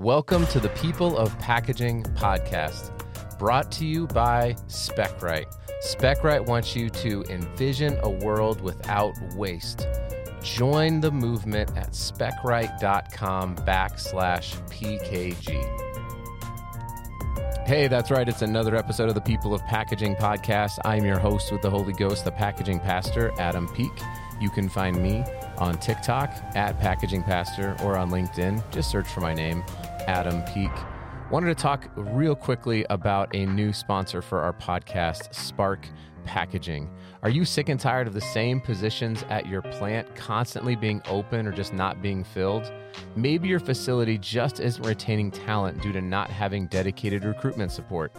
Welcome to the People of Packaging podcast, brought to you by SpecRite. SpecRite wants you to envision a world without waste. Join the movement at specrite.com backslash PKG. Hey, that's right. It's another episode of the People of Packaging podcast. I'm your host with the Holy Ghost, the packaging pastor, Adam Peek. You can find me on TikTok at Packaging Pastor or on LinkedIn. Just search for my name, Adam Peek. Wanted to talk real quickly about a new sponsor for our podcast, Spark Packaging. Are you sick and tired of the same positions at your plant constantly being open or just not being filled? Maybe your facility just isn't retaining talent due to not having dedicated recruitment support.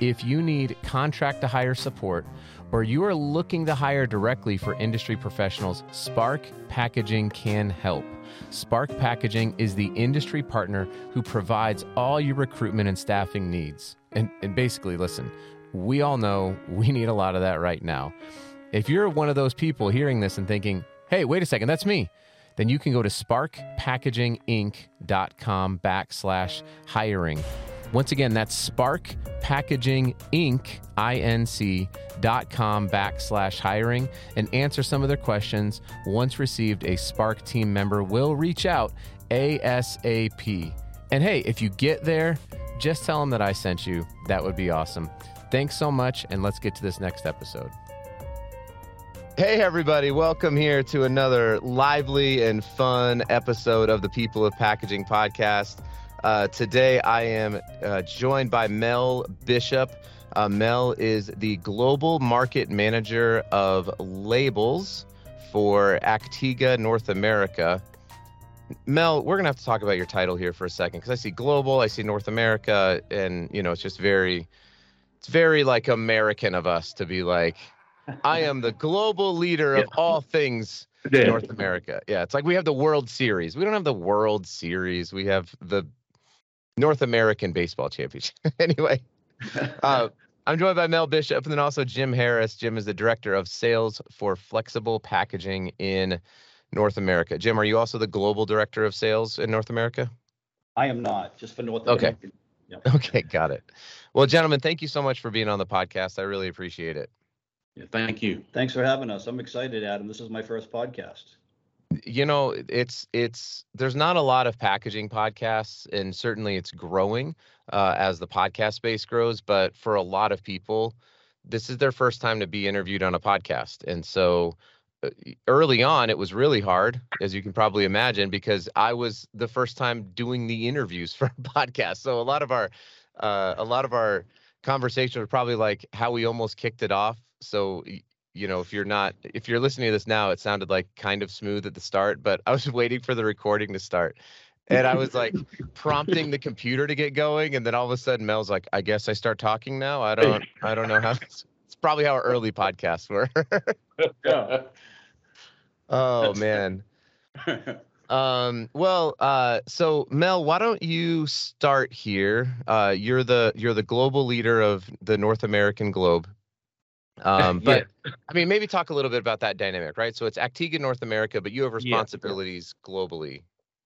If you need contract to hire support, or you are looking to hire directly for industry professionals, Spark Packaging can help. Spark Packaging is the industry partner who provides all your recruitment and staffing needs. And, and basically, listen, we all know we need a lot of that right now. If you're one of those people hearing this and thinking, hey, wait a second, that's me, then you can go to sparkpackaginginc.com backslash hiring. Once again, that's Spark Packaging Inc. Inc. dot com backslash hiring and answer some of their questions. Once received, a Spark team member will reach out ASAP. And hey, if you get there, just tell them that I sent you. That would be awesome. Thanks so much, and let's get to this next episode. Hey, everybody, welcome here to another lively and fun episode of the People of Packaging podcast. Uh, today, I am uh, joined by Mel Bishop. Uh, Mel is the global market manager of labels for ACTEGA North America. Mel, we're gonna have to talk about your title here for a second because I see global, I see North America, and you know it's just very, it's very like American of us to be like, I am the global leader of all things yeah. North America. Yeah, it's like we have the World Series. We don't have the World Series. We have the North American Baseball Championship. anyway, uh, I'm joined by Mel Bishop and then also Jim Harris. Jim is the director of sales for flexible packaging in North America. Jim, are you also the global director of sales in North America? I am not, just for North America. okay. America. Yep. Okay, got it. Well, gentlemen, thank you so much for being on the podcast. I really appreciate it. Yeah, thank you. Thanks for having us. I'm excited, Adam. This is my first podcast you know it's it's there's not a lot of packaging podcasts and certainly it's growing uh, as the podcast space grows but for a lot of people this is their first time to be interviewed on a podcast and so early on it was really hard as you can probably imagine because i was the first time doing the interviews for a podcast so a lot of our uh, a lot of our conversations were probably like how we almost kicked it off so you know, if you're not, if you're listening to this now, it sounded like kind of smooth at the start, but I was waiting for the recording to start. And I was like prompting the computer to get going. And then all of a sudden Mel's like, I guess I start talking now. I don't, I don't know how it's probably how our early podcasts were. yeah. Oh man. um well uh so mel why don't you start here uh you're the you're the global leader of the north american globe um, but yeah. I mean, maybe talk a little bit about that dynamic, right? So it's ACTEGA North America, but you have responsibilities yeah. globally.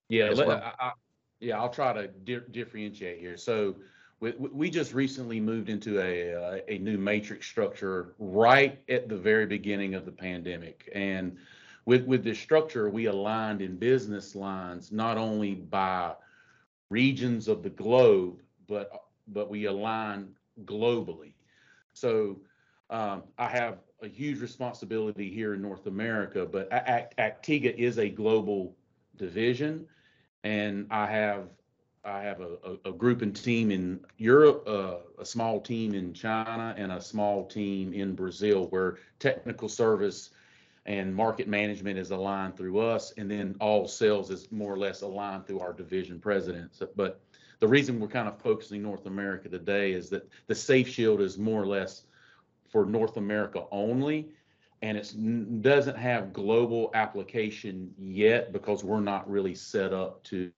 Yeah, well. I, I, yeah, I'll try to di- differentiate here. So we, we just recently moved into a uh, a new matrix structure right at the very beginning of the pandemic, and with with this structure, we aligned in business lines not only by regions of the globe, but but we align globally. So um, I have a huge responsibility here in North America, but ACTEGA is a global division, and I have I have a, a, a group and team in Europe, uh, a small team in China, and a small team in Brazil, where technical service and market management is aligned through us, and then all sales is more or less aligned through our division presidents. But the reason we're kind of focusing North America today is that the Safe Shield is more or less for North America only, and it doesn't have global application yet because we're not really set up to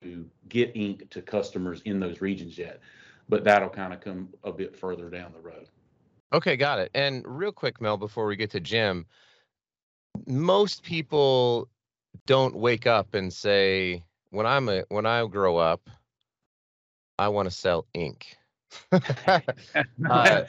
get ink to customers in those regions yet. But that'll kind of come a bit further down the road. Okay, got it. And real quick, Mel, before we get to Jim, most people don't wake up and say, "When I'm a when I grow up, I want to sell ink. uh,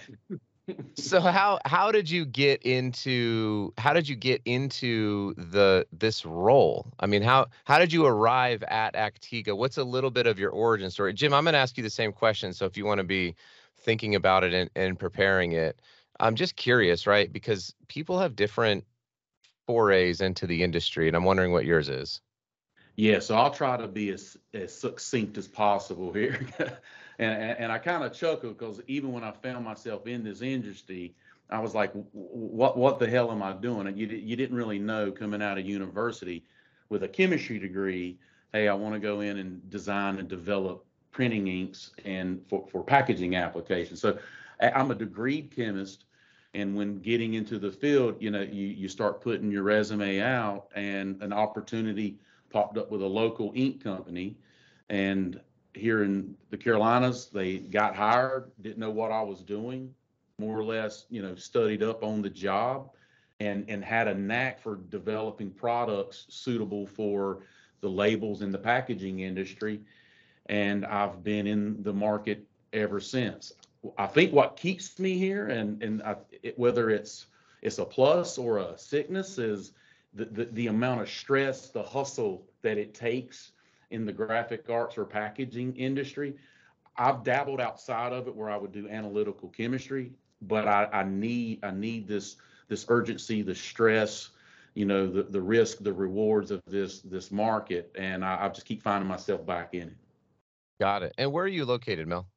so how how did you get into how did you get into the this role? I mean, how how did you arrive at ACTEGA? What's a little bit of your origin story? Jim, I'm going to ask you the same question. So if you want to be thinking about it and, and preparing it, I'm just curious, right? Because people have different forays into the industry, and I'm wondering what yours is. Yeah, so I'll try to be as, as succinct as possible here. and, and, I kind of chuckle because even when I found myself in this industry, I was like, what what the hell am I doing? And you you didn't really know coming out of university with a chemistry degree. Hey, I want to go in and design and develop printing inks and for, for packaging applications. So I'm a degreed chemist. And when getting into the field, you know, you, you start putting your resume out and an opportunity popped up with a local ink company. And here in the Carolinas, they got hired, didn't know what I was doing, more or less, you know, studied up on the job and, and had a knack for developing products suitable for the labels in the packaging industry. And I've been in the market ever since. I think what keeps me here, and and I, it, whether it's it's a plus or a sickness, is the, the the amount of stress, the hustle that it takes in the graphic arts or packaging industry. I've dabbled outside of it where I would do analytical chemistry, but I, I need I need this this urgency, the stress, you know, the the risk, the rewards of this this market, and I, I just keep finding myself back in it. Got it. And where are you located, Mel?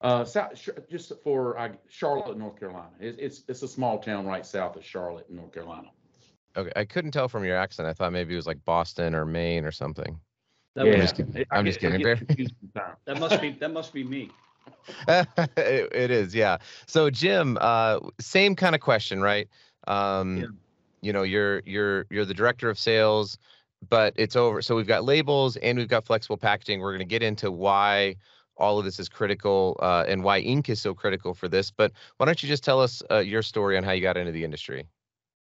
Uh, south, just for uh, Charlotte, North Carolina. It, it's it's a small town right south of Charlotte, North Carolina. Okay, I couldn't tell from your accent. I thought maybe it was like Boston or Maine or something. That, Yeah. I'm was- just kidding. I I'm just kidding. Bear. that must be that must be me. it, it is, yeah. So Jim, uh, same kind of question, right? Um, Yeah. You know, you're you're you're the director of sales, but it's over. So we've got labels and we've got flexible packaging. We're going to get into why all of this is critical uh, and why ink is so critical for this. But why don't you just tell us uh, your story on how you got into the industry?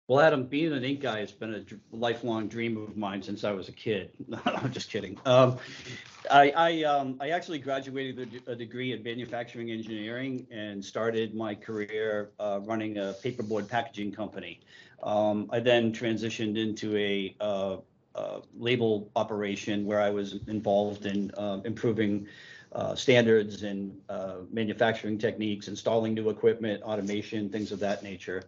Well, Adam, being an ink guy has been a lifelong dream of mine since I was a kid. I'm just kidding. Um, I I, um, I actually graduated a degree in manufacturing engineering and started my career uh, running a paperboard packaging company. Um, I then transitioned into a uh, uh, label operation where I was involved in uh, improving uh, standards and uh, manufacturing techniques, installing new equipment, automation, things of that nature.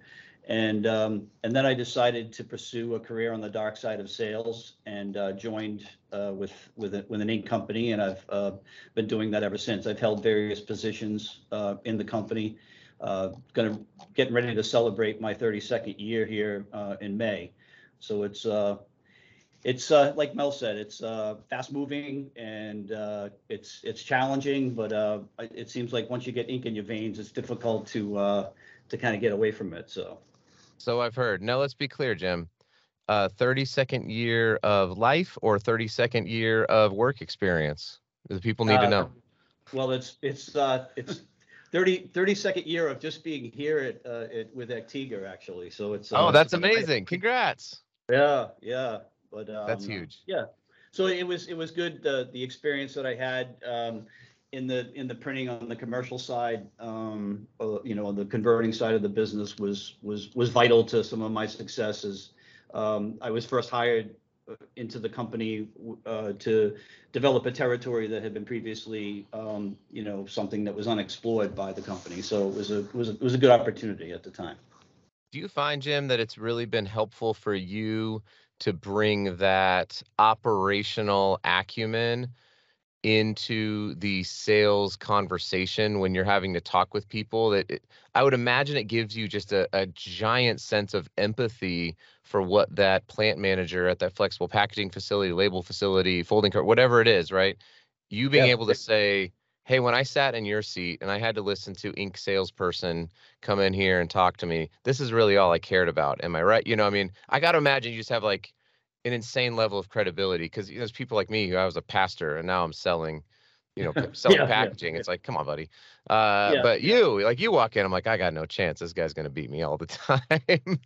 And um, and then I decided to pursue a career on the dark side of sales and uh, joined uh, with with a, with an ink company, and I've uh, been doing that ever since. I've held various positions uh, in the company. Uh, going to getting ready to celebrate my 32nd year here uh, in May, so it's it's uh, like Mel said, it's uh, fast moving and uh, it's it's challenging, but it seems like once you get ink in your veins, it's difficult to to kind of get away from it. So. So I've heard. Now let's be clear, Jim. Uh, 32nd year of life or 32nd year of work experience? The people need to Uh, know. Well, it's, it's, uh, it's 30, 32nd year of just being here at, uh, at, with ACTEGA, actually, so it's. Oh, uh, that's amazing. Congrats. Yeah, yeah, but. That's um, huge. Yeah, so it was, it was good, uh, the experience that I had, um, in the, in the printing on the commercial side, um, uh, you know, on the converting side of the business was, was, was vital to some of my successes. Um, I was first hired uh, into the company, uh, to develop a territory that had been previously, um, you know, something that was unexplored by the company. So it was a, it was a, it was a good opportunity at the time. Do you find, Jim, that it's really been helpful for you to bring that operational acumen into the sales conversation when you're having to talk with people? That it, I would imagine it gives you just a, a giant sense of empathy for what that plant manager at that flexible packaging facility, label facility, folding cart, whatever it is, right? You being Yeah. able to say, hey, when I sat in your seat and I had to listen to ink salesperson come in here and talk to me, this is really all I cared about. Am I right? You know, I mean, I got to imagine you just have like an insane level of credibility because you know, there's people like me who I was a pastor and now I'm selling, you know, selling Yeah, yeah, packaging. yeah. It's like, come on, buddy. Uh, Yeah, but yeah. you, like, you walk in, I'm like, I got no chance. This guy's gonna beat me all the time.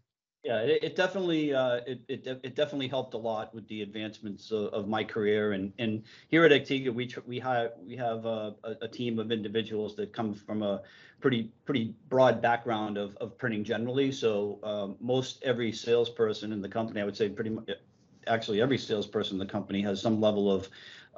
Yeah, it, it definitely uh, it, it it definitely helped a lot with the advancements of, of my career and and here at ACTEGA we tr- we have we have a, a, team of individuals that come from a pretty pretty broad background of, of printing generally. So um, most every salesperson in the company, I would say pretty much actually every salesperson in the company has some level of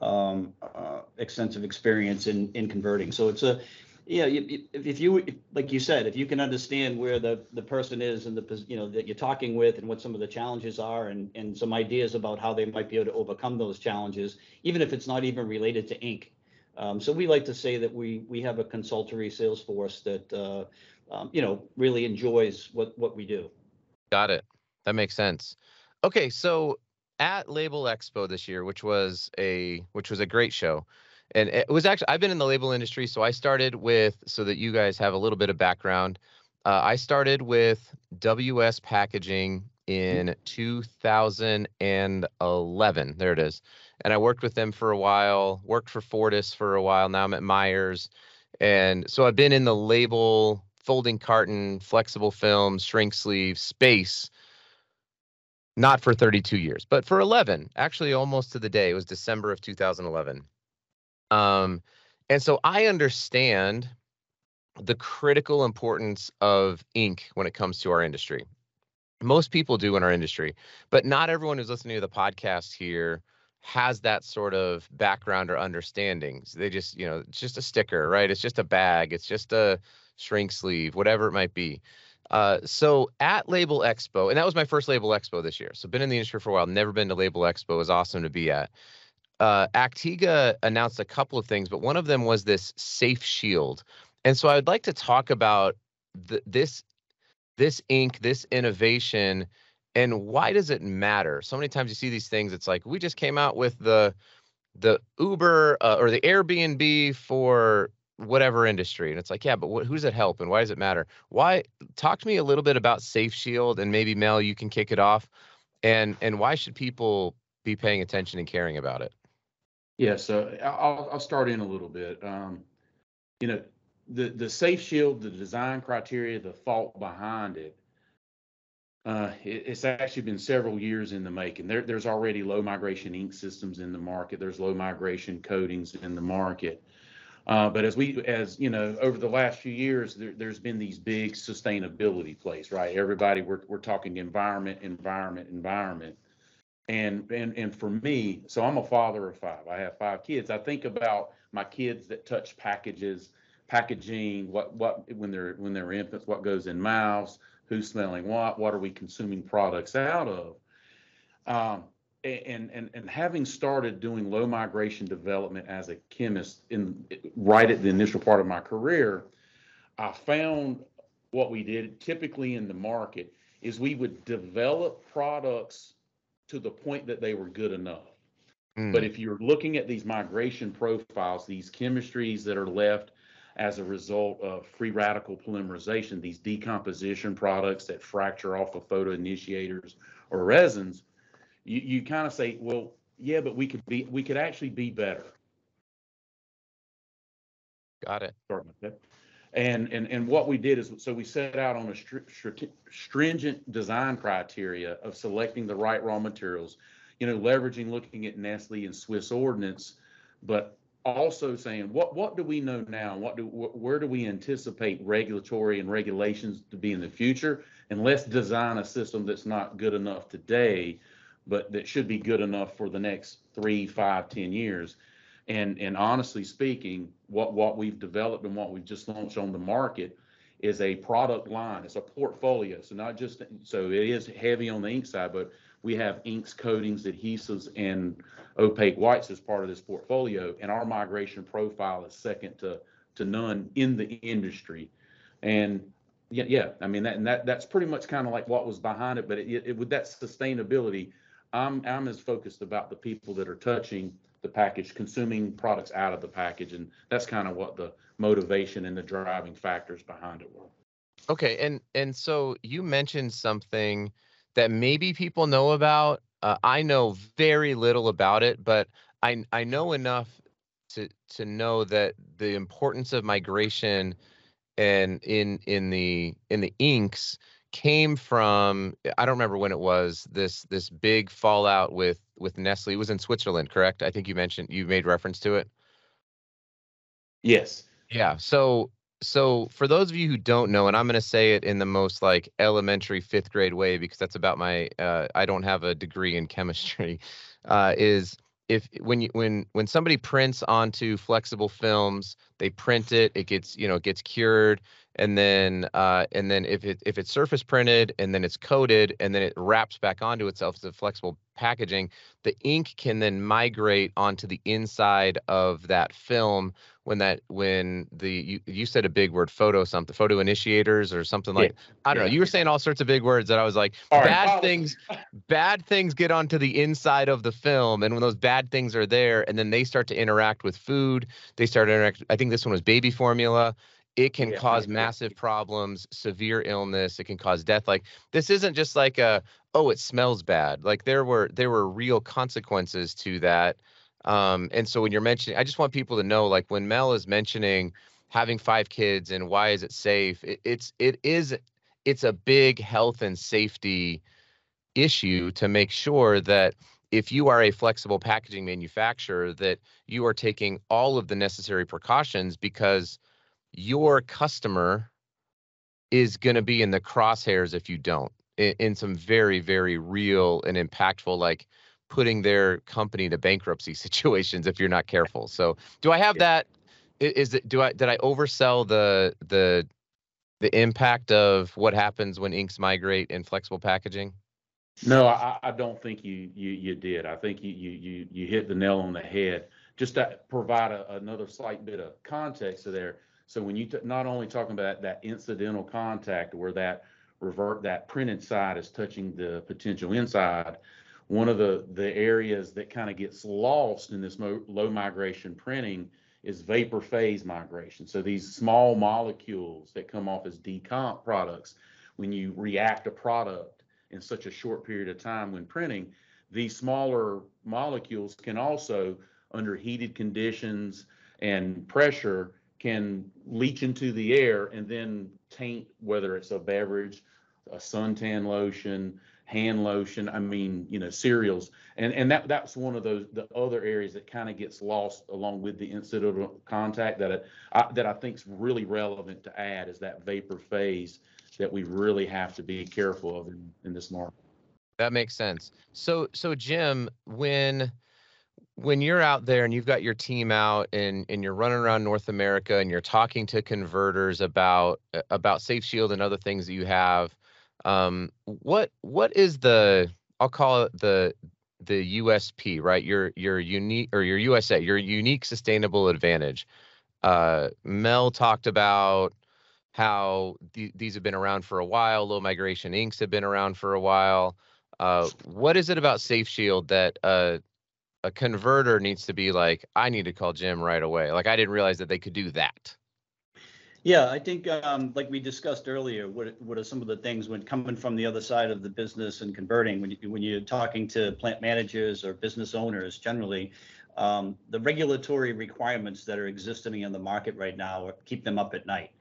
um, uh, extensive experience in in converting. So it's a yeah, if you like you said, if you can understand where the the person is and the you know that you're talking with and what some of the challenges are and and some ideas about how they might be able to overcome those challenges, even if it's not even related to ink. Um, so we like to say that we we have a consultory sales force that uh, um, you know really enjoys what what we do. Got it. That makes sense. Okay, so at Label Expo this year, which was a which was a great show and it was actually I've been in the label industry, so I started with so that you guys have a little bit of background. Uh, I started with WS Packaging in 2011. There it is, and I worked with them for a while. Worked for Fortis for a while. Now I'm at Myers, and so I've been in the label, folding carton, flexible film, shrink sleeve space not for 32 years, but for 11, actually almost to the day. It was December of 2011. Um, and so I understand the critical importance of ink when it comes to our industry. Most people do in our industry, but not everyone who's listening to the podcast here has that sort of background or understanding. So they just, you know, it's just a sticker, right? It's just a bag, it's just a shrink sleeve, whatever it might be. Uh, so at Label Expo, and that was my first Label Expo this year. So been in the industry for a while, never been to Label Expo. It was awesome to be at uh, Actiga announced a couple of things, but one of them was this Safe Shield. And so I'd like to talk about the, this this ink, this innovation, and why does it matter? So many times you see these things. It's like we just came out with the the Uber uh, or the Airbnb for whatever industry, and it's like, yeah, but what, who does it help and why does it matter? Why? Talk to me a little bit about Safe Shield, and maybe Mel, you can kick it off, and and why should people be paying attention and caring about it? Yeah, so I'll, I'll start in a little bit. Um, you know, the, the safe shield, the design criteria, the thought behind it, uh, it, it's actually been several years in the making. There, there's already low migration ink systems in the market. There's low migration coatings in the market. Uh, but as we, as you know, over the last few years, there, has been these big sustainability plays, right? Everybody, we're, we're talking environment, environment, environment. And and and for me so i'm a father of five. I have five kids. I think about my kids that touch packages packaging what what when they're when they're infants what goes in mouths who's smelling what what are we consuming products out of? Um, and and and having started doing low migration development as a chemist in right at the initial part of my career i found what we did typically in the market is we would develop products to the point that they were good enough. Mm. But if you're looking at these migration profiles, these chemistries that are left as a result of free radical polymerization, these decomposition products that fracture off of photoinitiators or resins, you, you kind of say, well, yeah, but we could be we could actually be better. Got it. Sorry about that. And, and, and what we did is, so we set out on a str- stringent design criteria of selecting the right raw materials, you know, leveraging, looking at Nestle and Swiss ordinance, but also saying what what do we know now what do wh- where do we anticipate regulatory and regulations to be in the future and let's design a system that's not good enough today but that should be good enough for the next three five ten years and and honestly speaking, what what we've developed and what we've just launched on the market is a product line. It's a portfolio. So not just so it is heavy on the ink side, but we have inks, coatings, adhesives, and opaque whites as part of this portfolio. And our migration profile is second to to none in the industry. And yeah, yeah, I mean that and that that's pretty much kind of like what was behind it. But it, it, with that sustainability, I'm I'm as focused about the people that are touching the package, consuming products out of the package, and that's kind of what the motivation and the driving factors behind it were. Okay, and and so you mentioned something that maybe people know about. Uh, I know very little about it, but I I know enough to to know that the importance of migration and in in the in the inks came from I don't remember when it was this this big fallout with with Nestle. It was in Switzerland, correct? I think you mentioned you made reference to it. Yes. Yeah. So so for those of you who don't know, and I'm going to say it in the most like elementary fifth grade way because that's about my uh, I don't have a degree in chemistry, uh, is if when you when when somebody prints onto flexible films, they print it, it gets you know it gets cured, and then uh, and then if it if it's surface printed and then it's coated and then it wraps back onto itself as a flexible packaging, the ink can then migrate onto the inside of that film when that when the you, you said a big word photo something photo initiators or something like Yeah. I don't know you were saying all sorts of big words that I was like All right, bad follow- things bad things get onto the inside of the film and when those bad things are there and then they start to interact with food they start to interact i think this one was baby formula. It can Yeah, cause massive problems severe illness it can cause death like this isn't just like a oh it smells bad. Like there were there were real consequences to that um and so when you're mentioning i just want people to know like when mel is mentioning having five kids and why is it safe it, it's it is it's a big health and safety issue to make sure that if you are a flexible packaging manufacturer that you are taking all of the necessary precautions because your customer is going to be in the crosshairs if you don't in, in some very very real and impactful like putting their company to bankruptcy situations if you're not careful. So do i have Yeah. that? It do i did i oversell the the the impact of what happens when inks migrate in flexible packaging No, I, I don't think you, you, you did. I think you, you, you, hit the nail on the head. Just to provide a, another slight bit of context to there. So when you t- not only talking about that incidental contact where that revert that printed side is touching the potential inside, one of the the areas that kind of gets lost in this mo- low migration printing is vapor phase migration. So these small molecules that come off as decomp products, when you react a product in such a short period of time when printing, these smaller molecules can also, under heated conditions and pressure, can leach into the air and then taint whether it's a beverage, a suntan lotion, hand lotion, I mean, you know, cereals. And and that that's one of those the other areas that kind of gets lost along with the incidental contact that I, that I think is really relevant to add is that vapor phase that we really have to be careful of in, in this market. That makes sense. So so Jim, when when you're out there and you've got your team out and and you're running around North America and you're talking to converters about about Safe Shield and other things that you have, um, what what is the I'll call it the the USP, right? Your your unique or your USA, your unique sustainable advantage. Uh, Mel talked about how th- these have been around for a while. Low migration inks have been around for a while. Uh, what is it about Safe Shield that uh, a converter needs to be like? I need to call Jim right away. Like I didn't realize that they could do that. Yeah, I think, um, like we discussed earlier, what, what are some of the things when coming from the other side of the business and converting, when you, when you're talking to plant managers or business owners generally, um, the regulatory requirements that are existing in the market right now keep them up at night.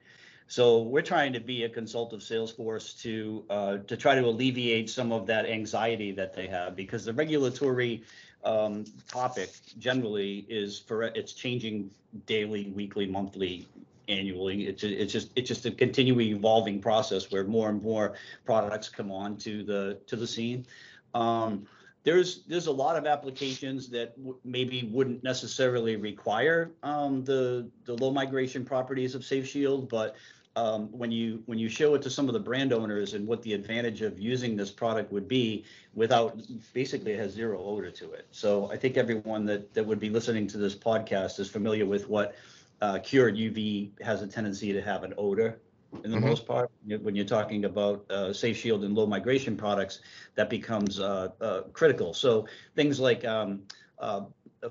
So we're trying to be a consultative sales force to, uh, to try to alleviate some of that anxiety that they have because the regulatory, um, topic generally is for, it's changing daily, weekly, monthly, annually. It's, it's just, it's just a continually evolving process where more and more products come on to the, to the scene. Um, there's, there's a lot of applications that w- maybe wouldn't necessarily require, um, the, the low migration properties of Safe Shield, but um, when you, when you show it to some of the brand owners and what the advantage of using this product would be without, basically it has zero odor to it. So I think everyone that, that would be listening to this podcast is familiar with what uh, cured UV has a tendency to have an odor in the Mhm. most part. When you're talking about uh, Safe Shield and low migration products, that becomes uh, uh, critical. So things like um, uh,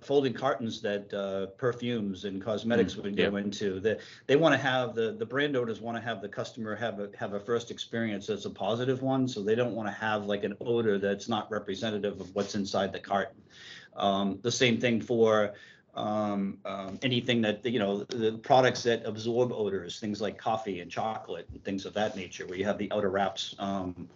folding cartons that uh, perfumes and cosmetics Mm, would yeah. go into, that they want to have the the brand owners want to have the customer have a have a first experience that's a positive one. So they don't want to have like an odor that's not representative of what's inside the carton. Um, the same thing for um, um, anything that you know the products that absorb odors, things like coffee and chocolate and things of that nature, where you have the outer wraps. Um,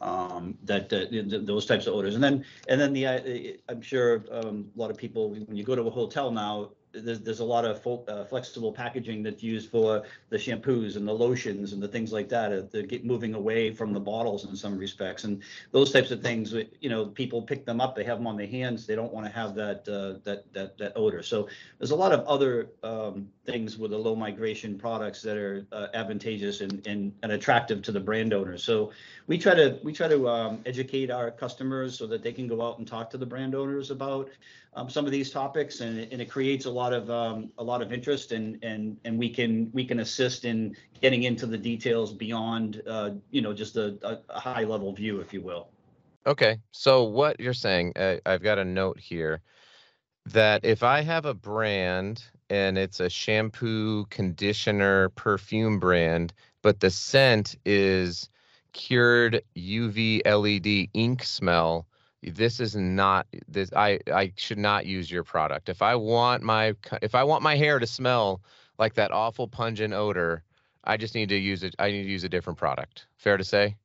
um, that uh, those types of odors, and then and then the uh, I'm sure um, a lot of people when you go to a hotel now, there's, there's a lot of uh, flexible packaging that's used for the shampoos and the lotions and the things like that. Uh, they're get moving away from the bottles in some respects, and those types of things. You know, people pick them up, they have them on their hands. They don't want to have that uh, that that that odor. So there's a lot of other um, things with the low migration products that are uh, advantageous and, and and attractive to the brand owners. So we try to we try to um, educate our customers so that they can go out and talk to the brand owners about um, some of these topics, and and it creates a lot of um, a lot of interest, and and and we can we can assist in getting into the details beyond uh, you know just a, a, high level view, if you will. Okay, so what you're saying, I've got a note here that if I have a brand and it's a shampoo, conditioner, perfume brand, but the scent is cured UV LED ink smell this is not this i i should not use your product. If i want my if i want my hair to smell like that awful pungent odor i just need to use it i need to use a different product. Fair to say?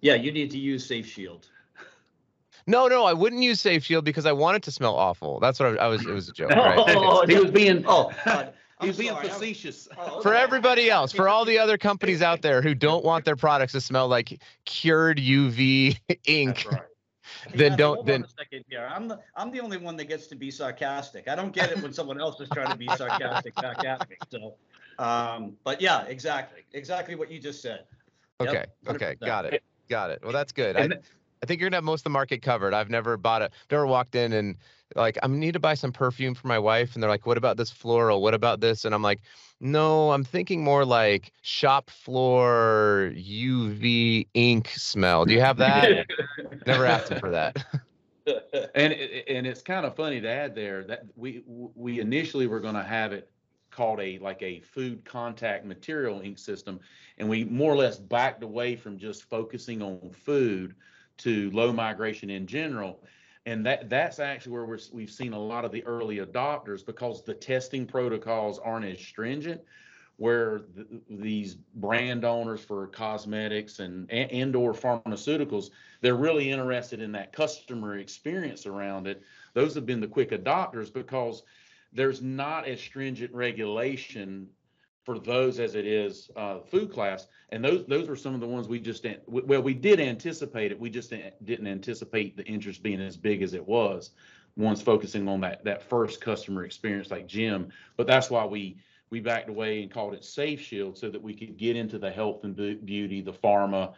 Yeah you need to use safe shield. No no i wouldn't use safe shield because i want it to smell awful. That's what i, I was it was a joke right? oh, he was being oh God. He was being facetious. Oh, for everybody else, for all the other companies out there who don't want their products to smell like cured UV ink, right then don't then. second here. I'm the I'm the only one that gets to be sarcastic. I don't get it when someone else is trying to be sarcastic back at me. So, um, but yeah, exactly, exactly what you just said. Okay. Yep, okay. Got it. Got it. Well, that's good. I, I think you're gonna have most of the market covered. I've never bought a, never walked in and like I need to buy some perfume for my wife, and they're like, "What about this floral? What about this?" And I'm like, "No, I'm thinking more like shop floor UV ink smell. Do you have that?" never asked for that. and and it's kind of funny to add there that we we initially were going to have it called a like a food contact material ink system, and we more or less backed away from just focusing on food to low migration in general and that that's actually where we're, we've seen a lot of the early adopters because the testing protocols aren't as stringent where these brand owners for cosmetics and and or pharmaceuticals they're really interested in that customer experience around it. Those have been the quick adopters because there's not as stringent regulation for those as it is uh, food class. And those those were some of the ones we just well we did anticipate it. We just didn't anticipate the interest being as big as it was. One's focusing on that that first customer experience like Jim, but that's why we we backed away and called it Safe Shield so that we could get into the health and beauty, the pharma,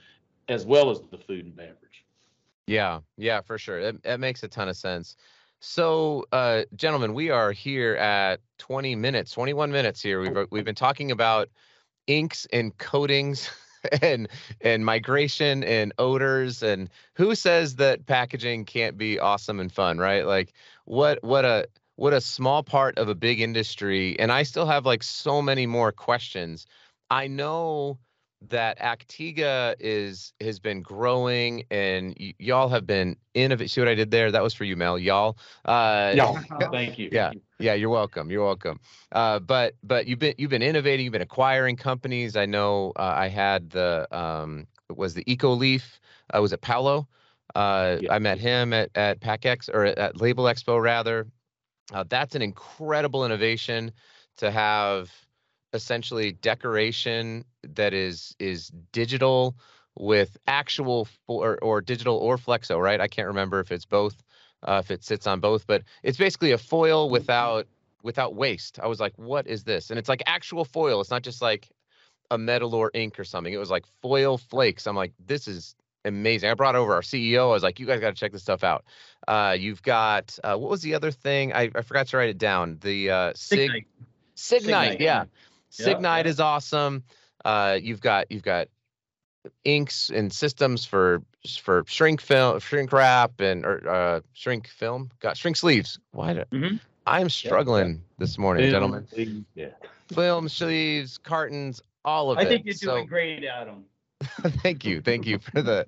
as well as the food and beverage. Yeah, yeah, for sure. It, it makes a ton of sense. So, uh, gentlemen, we are here at 20 minutes, 21 minutes here. We've we've been talking about inks and coatings and and migration and odors and who says that packaging can't be awesome and fun, right? Like what what a what a small part of a big industry and I still have like so many more questions. I know that ACTEGA is has been growing and y- y'all have been innovative. See what I did there? That was for you, Mel. Y'all. Uh, y'all. Thank you. Yeah. Yeah. You're welcome. You're welcome. Uh, but but you've been you've been innovating. You've been acquiring companies. I know. Uh, I had the um was the EcoLeaf. Uh, was it Paolo? Uh, yeah. I met him at at PACX or at Label Expo rather. Uh, that's an incredible innovation to have essentially decoration that is is digital with actual or, or digital or flexo, right? I can't remember if it's both, uh, if it sits on both, but it's basically a foil without without waste. I was like, what is this? And it's like actual foil. It's not just like a metal or ink or something. It was like foil flakes. I'm like, this is amazing. I brought over our CEO. I was like, you guys got to check this stuff out. Uh, you've got uh, what was the other thing? I, I forgot to write it down. The uh, Sig Signite. Signite, yeah. Signite yeah. is awesome. Uh, you've got you've got inks and systems for for shrink film, shrink wrap, and or uh, shrink film. Got shrink sleeves. Why? Do, mm-hmm. I'm struggling yeah, this morning, film, gentlemen. Sleeves, yeah. Film sleeves, cartons, all of I it. I think you're doing so, great, Adam. thank you, thank you for the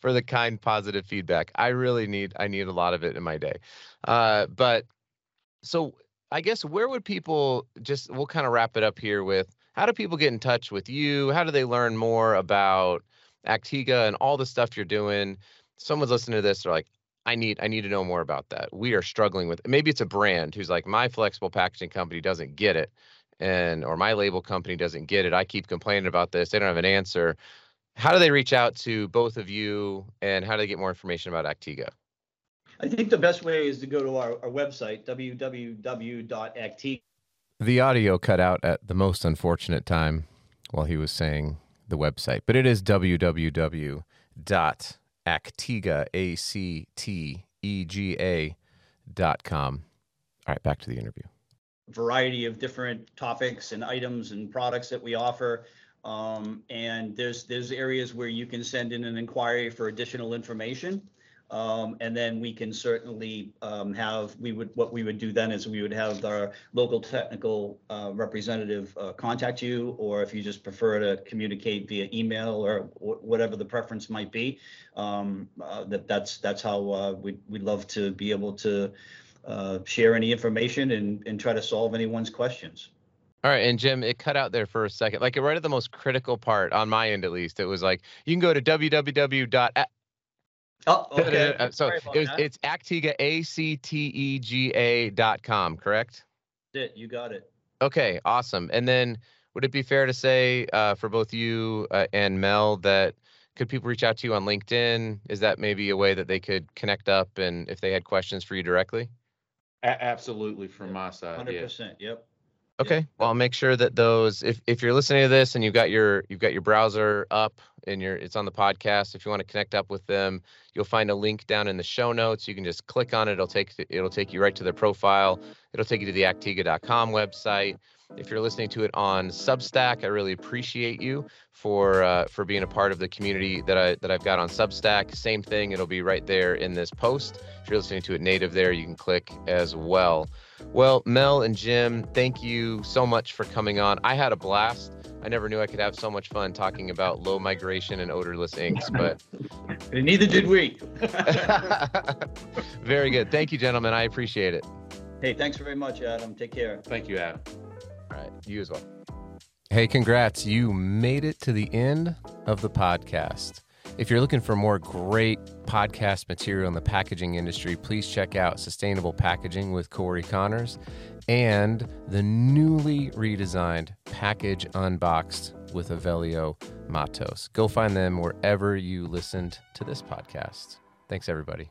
for the kind, positive feedback. I really need I need a lot of it in my day. Uh, but so I guess where would people just we'll kind of wrap it up here with how do people get in touch with you? How do they learn more about ACTEGA and all the stuff you're doing? Someone's listening to this, they're like, I need I need to know more about that. We are struggling with maybe it's a brand who's like my flexible packaging company doesn't get it and or my label company doesn't get it. I keep complaining about this. They don't have an answer. How do they reach out to both of you and how do they get more information about ACTEGA? I think the best way is to go to our, our website, www.actega. The audio cut out at the most unfortunate time while he was saying the website, but it is www.actega, A C T E G A dot com. All right, back to the interview. Variety of different topics and items and products that we offer. Um, and there's there's areas where you can send in an inquiry for additional information. Um, and then we can certainly um, have, we would, what we would do then is we would have our local technical uh, representative uh, contact you, or if you just prefer to communicate via email or wh- whatever the preference might be, um, uh, that that's that's how uh, we'd we'd love to be able to uh, share any information and and try to solve anyone's questions. All right, and Jim, it cut out there for a second. Like right at the most critical part on my end, at least, it was like you can go to www. Oh, okay. Uh, so it was, it's ACTEGA, A C T E G A dot com, correct? That's it. You got it. Okay, awesome. And then would it be fair to say uh, for both you uh, and Mel that could people reach out to you on LinkedIn? Is that maybe a way that they could connect up and if they had questions for you directly? A- absolutely from my side, Hundred yes. percent. Yep. Okay. Well, I'll make sure that those if if you're listening to this and you've got your you've got your browser up and your it's on the podcast, if you want to connect up with them, you'll find a link down in the show notes. You can just click on it. It'll take it'll take you right to their profile. It'll take you to the actega.com website. If you're listening to it on Substack, I really appreciate you for uh, for being a part of the community that I that I've got on Substack. Same thing, it'll be right there in this post. If you're listening to it native there, you can click as well. Well, Mel and Jim, thank you so much for coming on. I had a blast. I never knew I could have so much fun talking about low migration and odorless inks, but neither did we. very good. Thank you, gentlemen. I appreciate it. hey, thanks very much, Adam. Take care. Thank you, Adam. All right, you as well. Hey, congrats. You made it to the end of the podcast. If you're looking for more great podcast material in the packaging industry, please check out Sustainable Packaging with Cory Connors and the newly redesigned Package Unboxed with Avelio Matos. Go find them wherever you listened to this podcast. Thanks, everybody.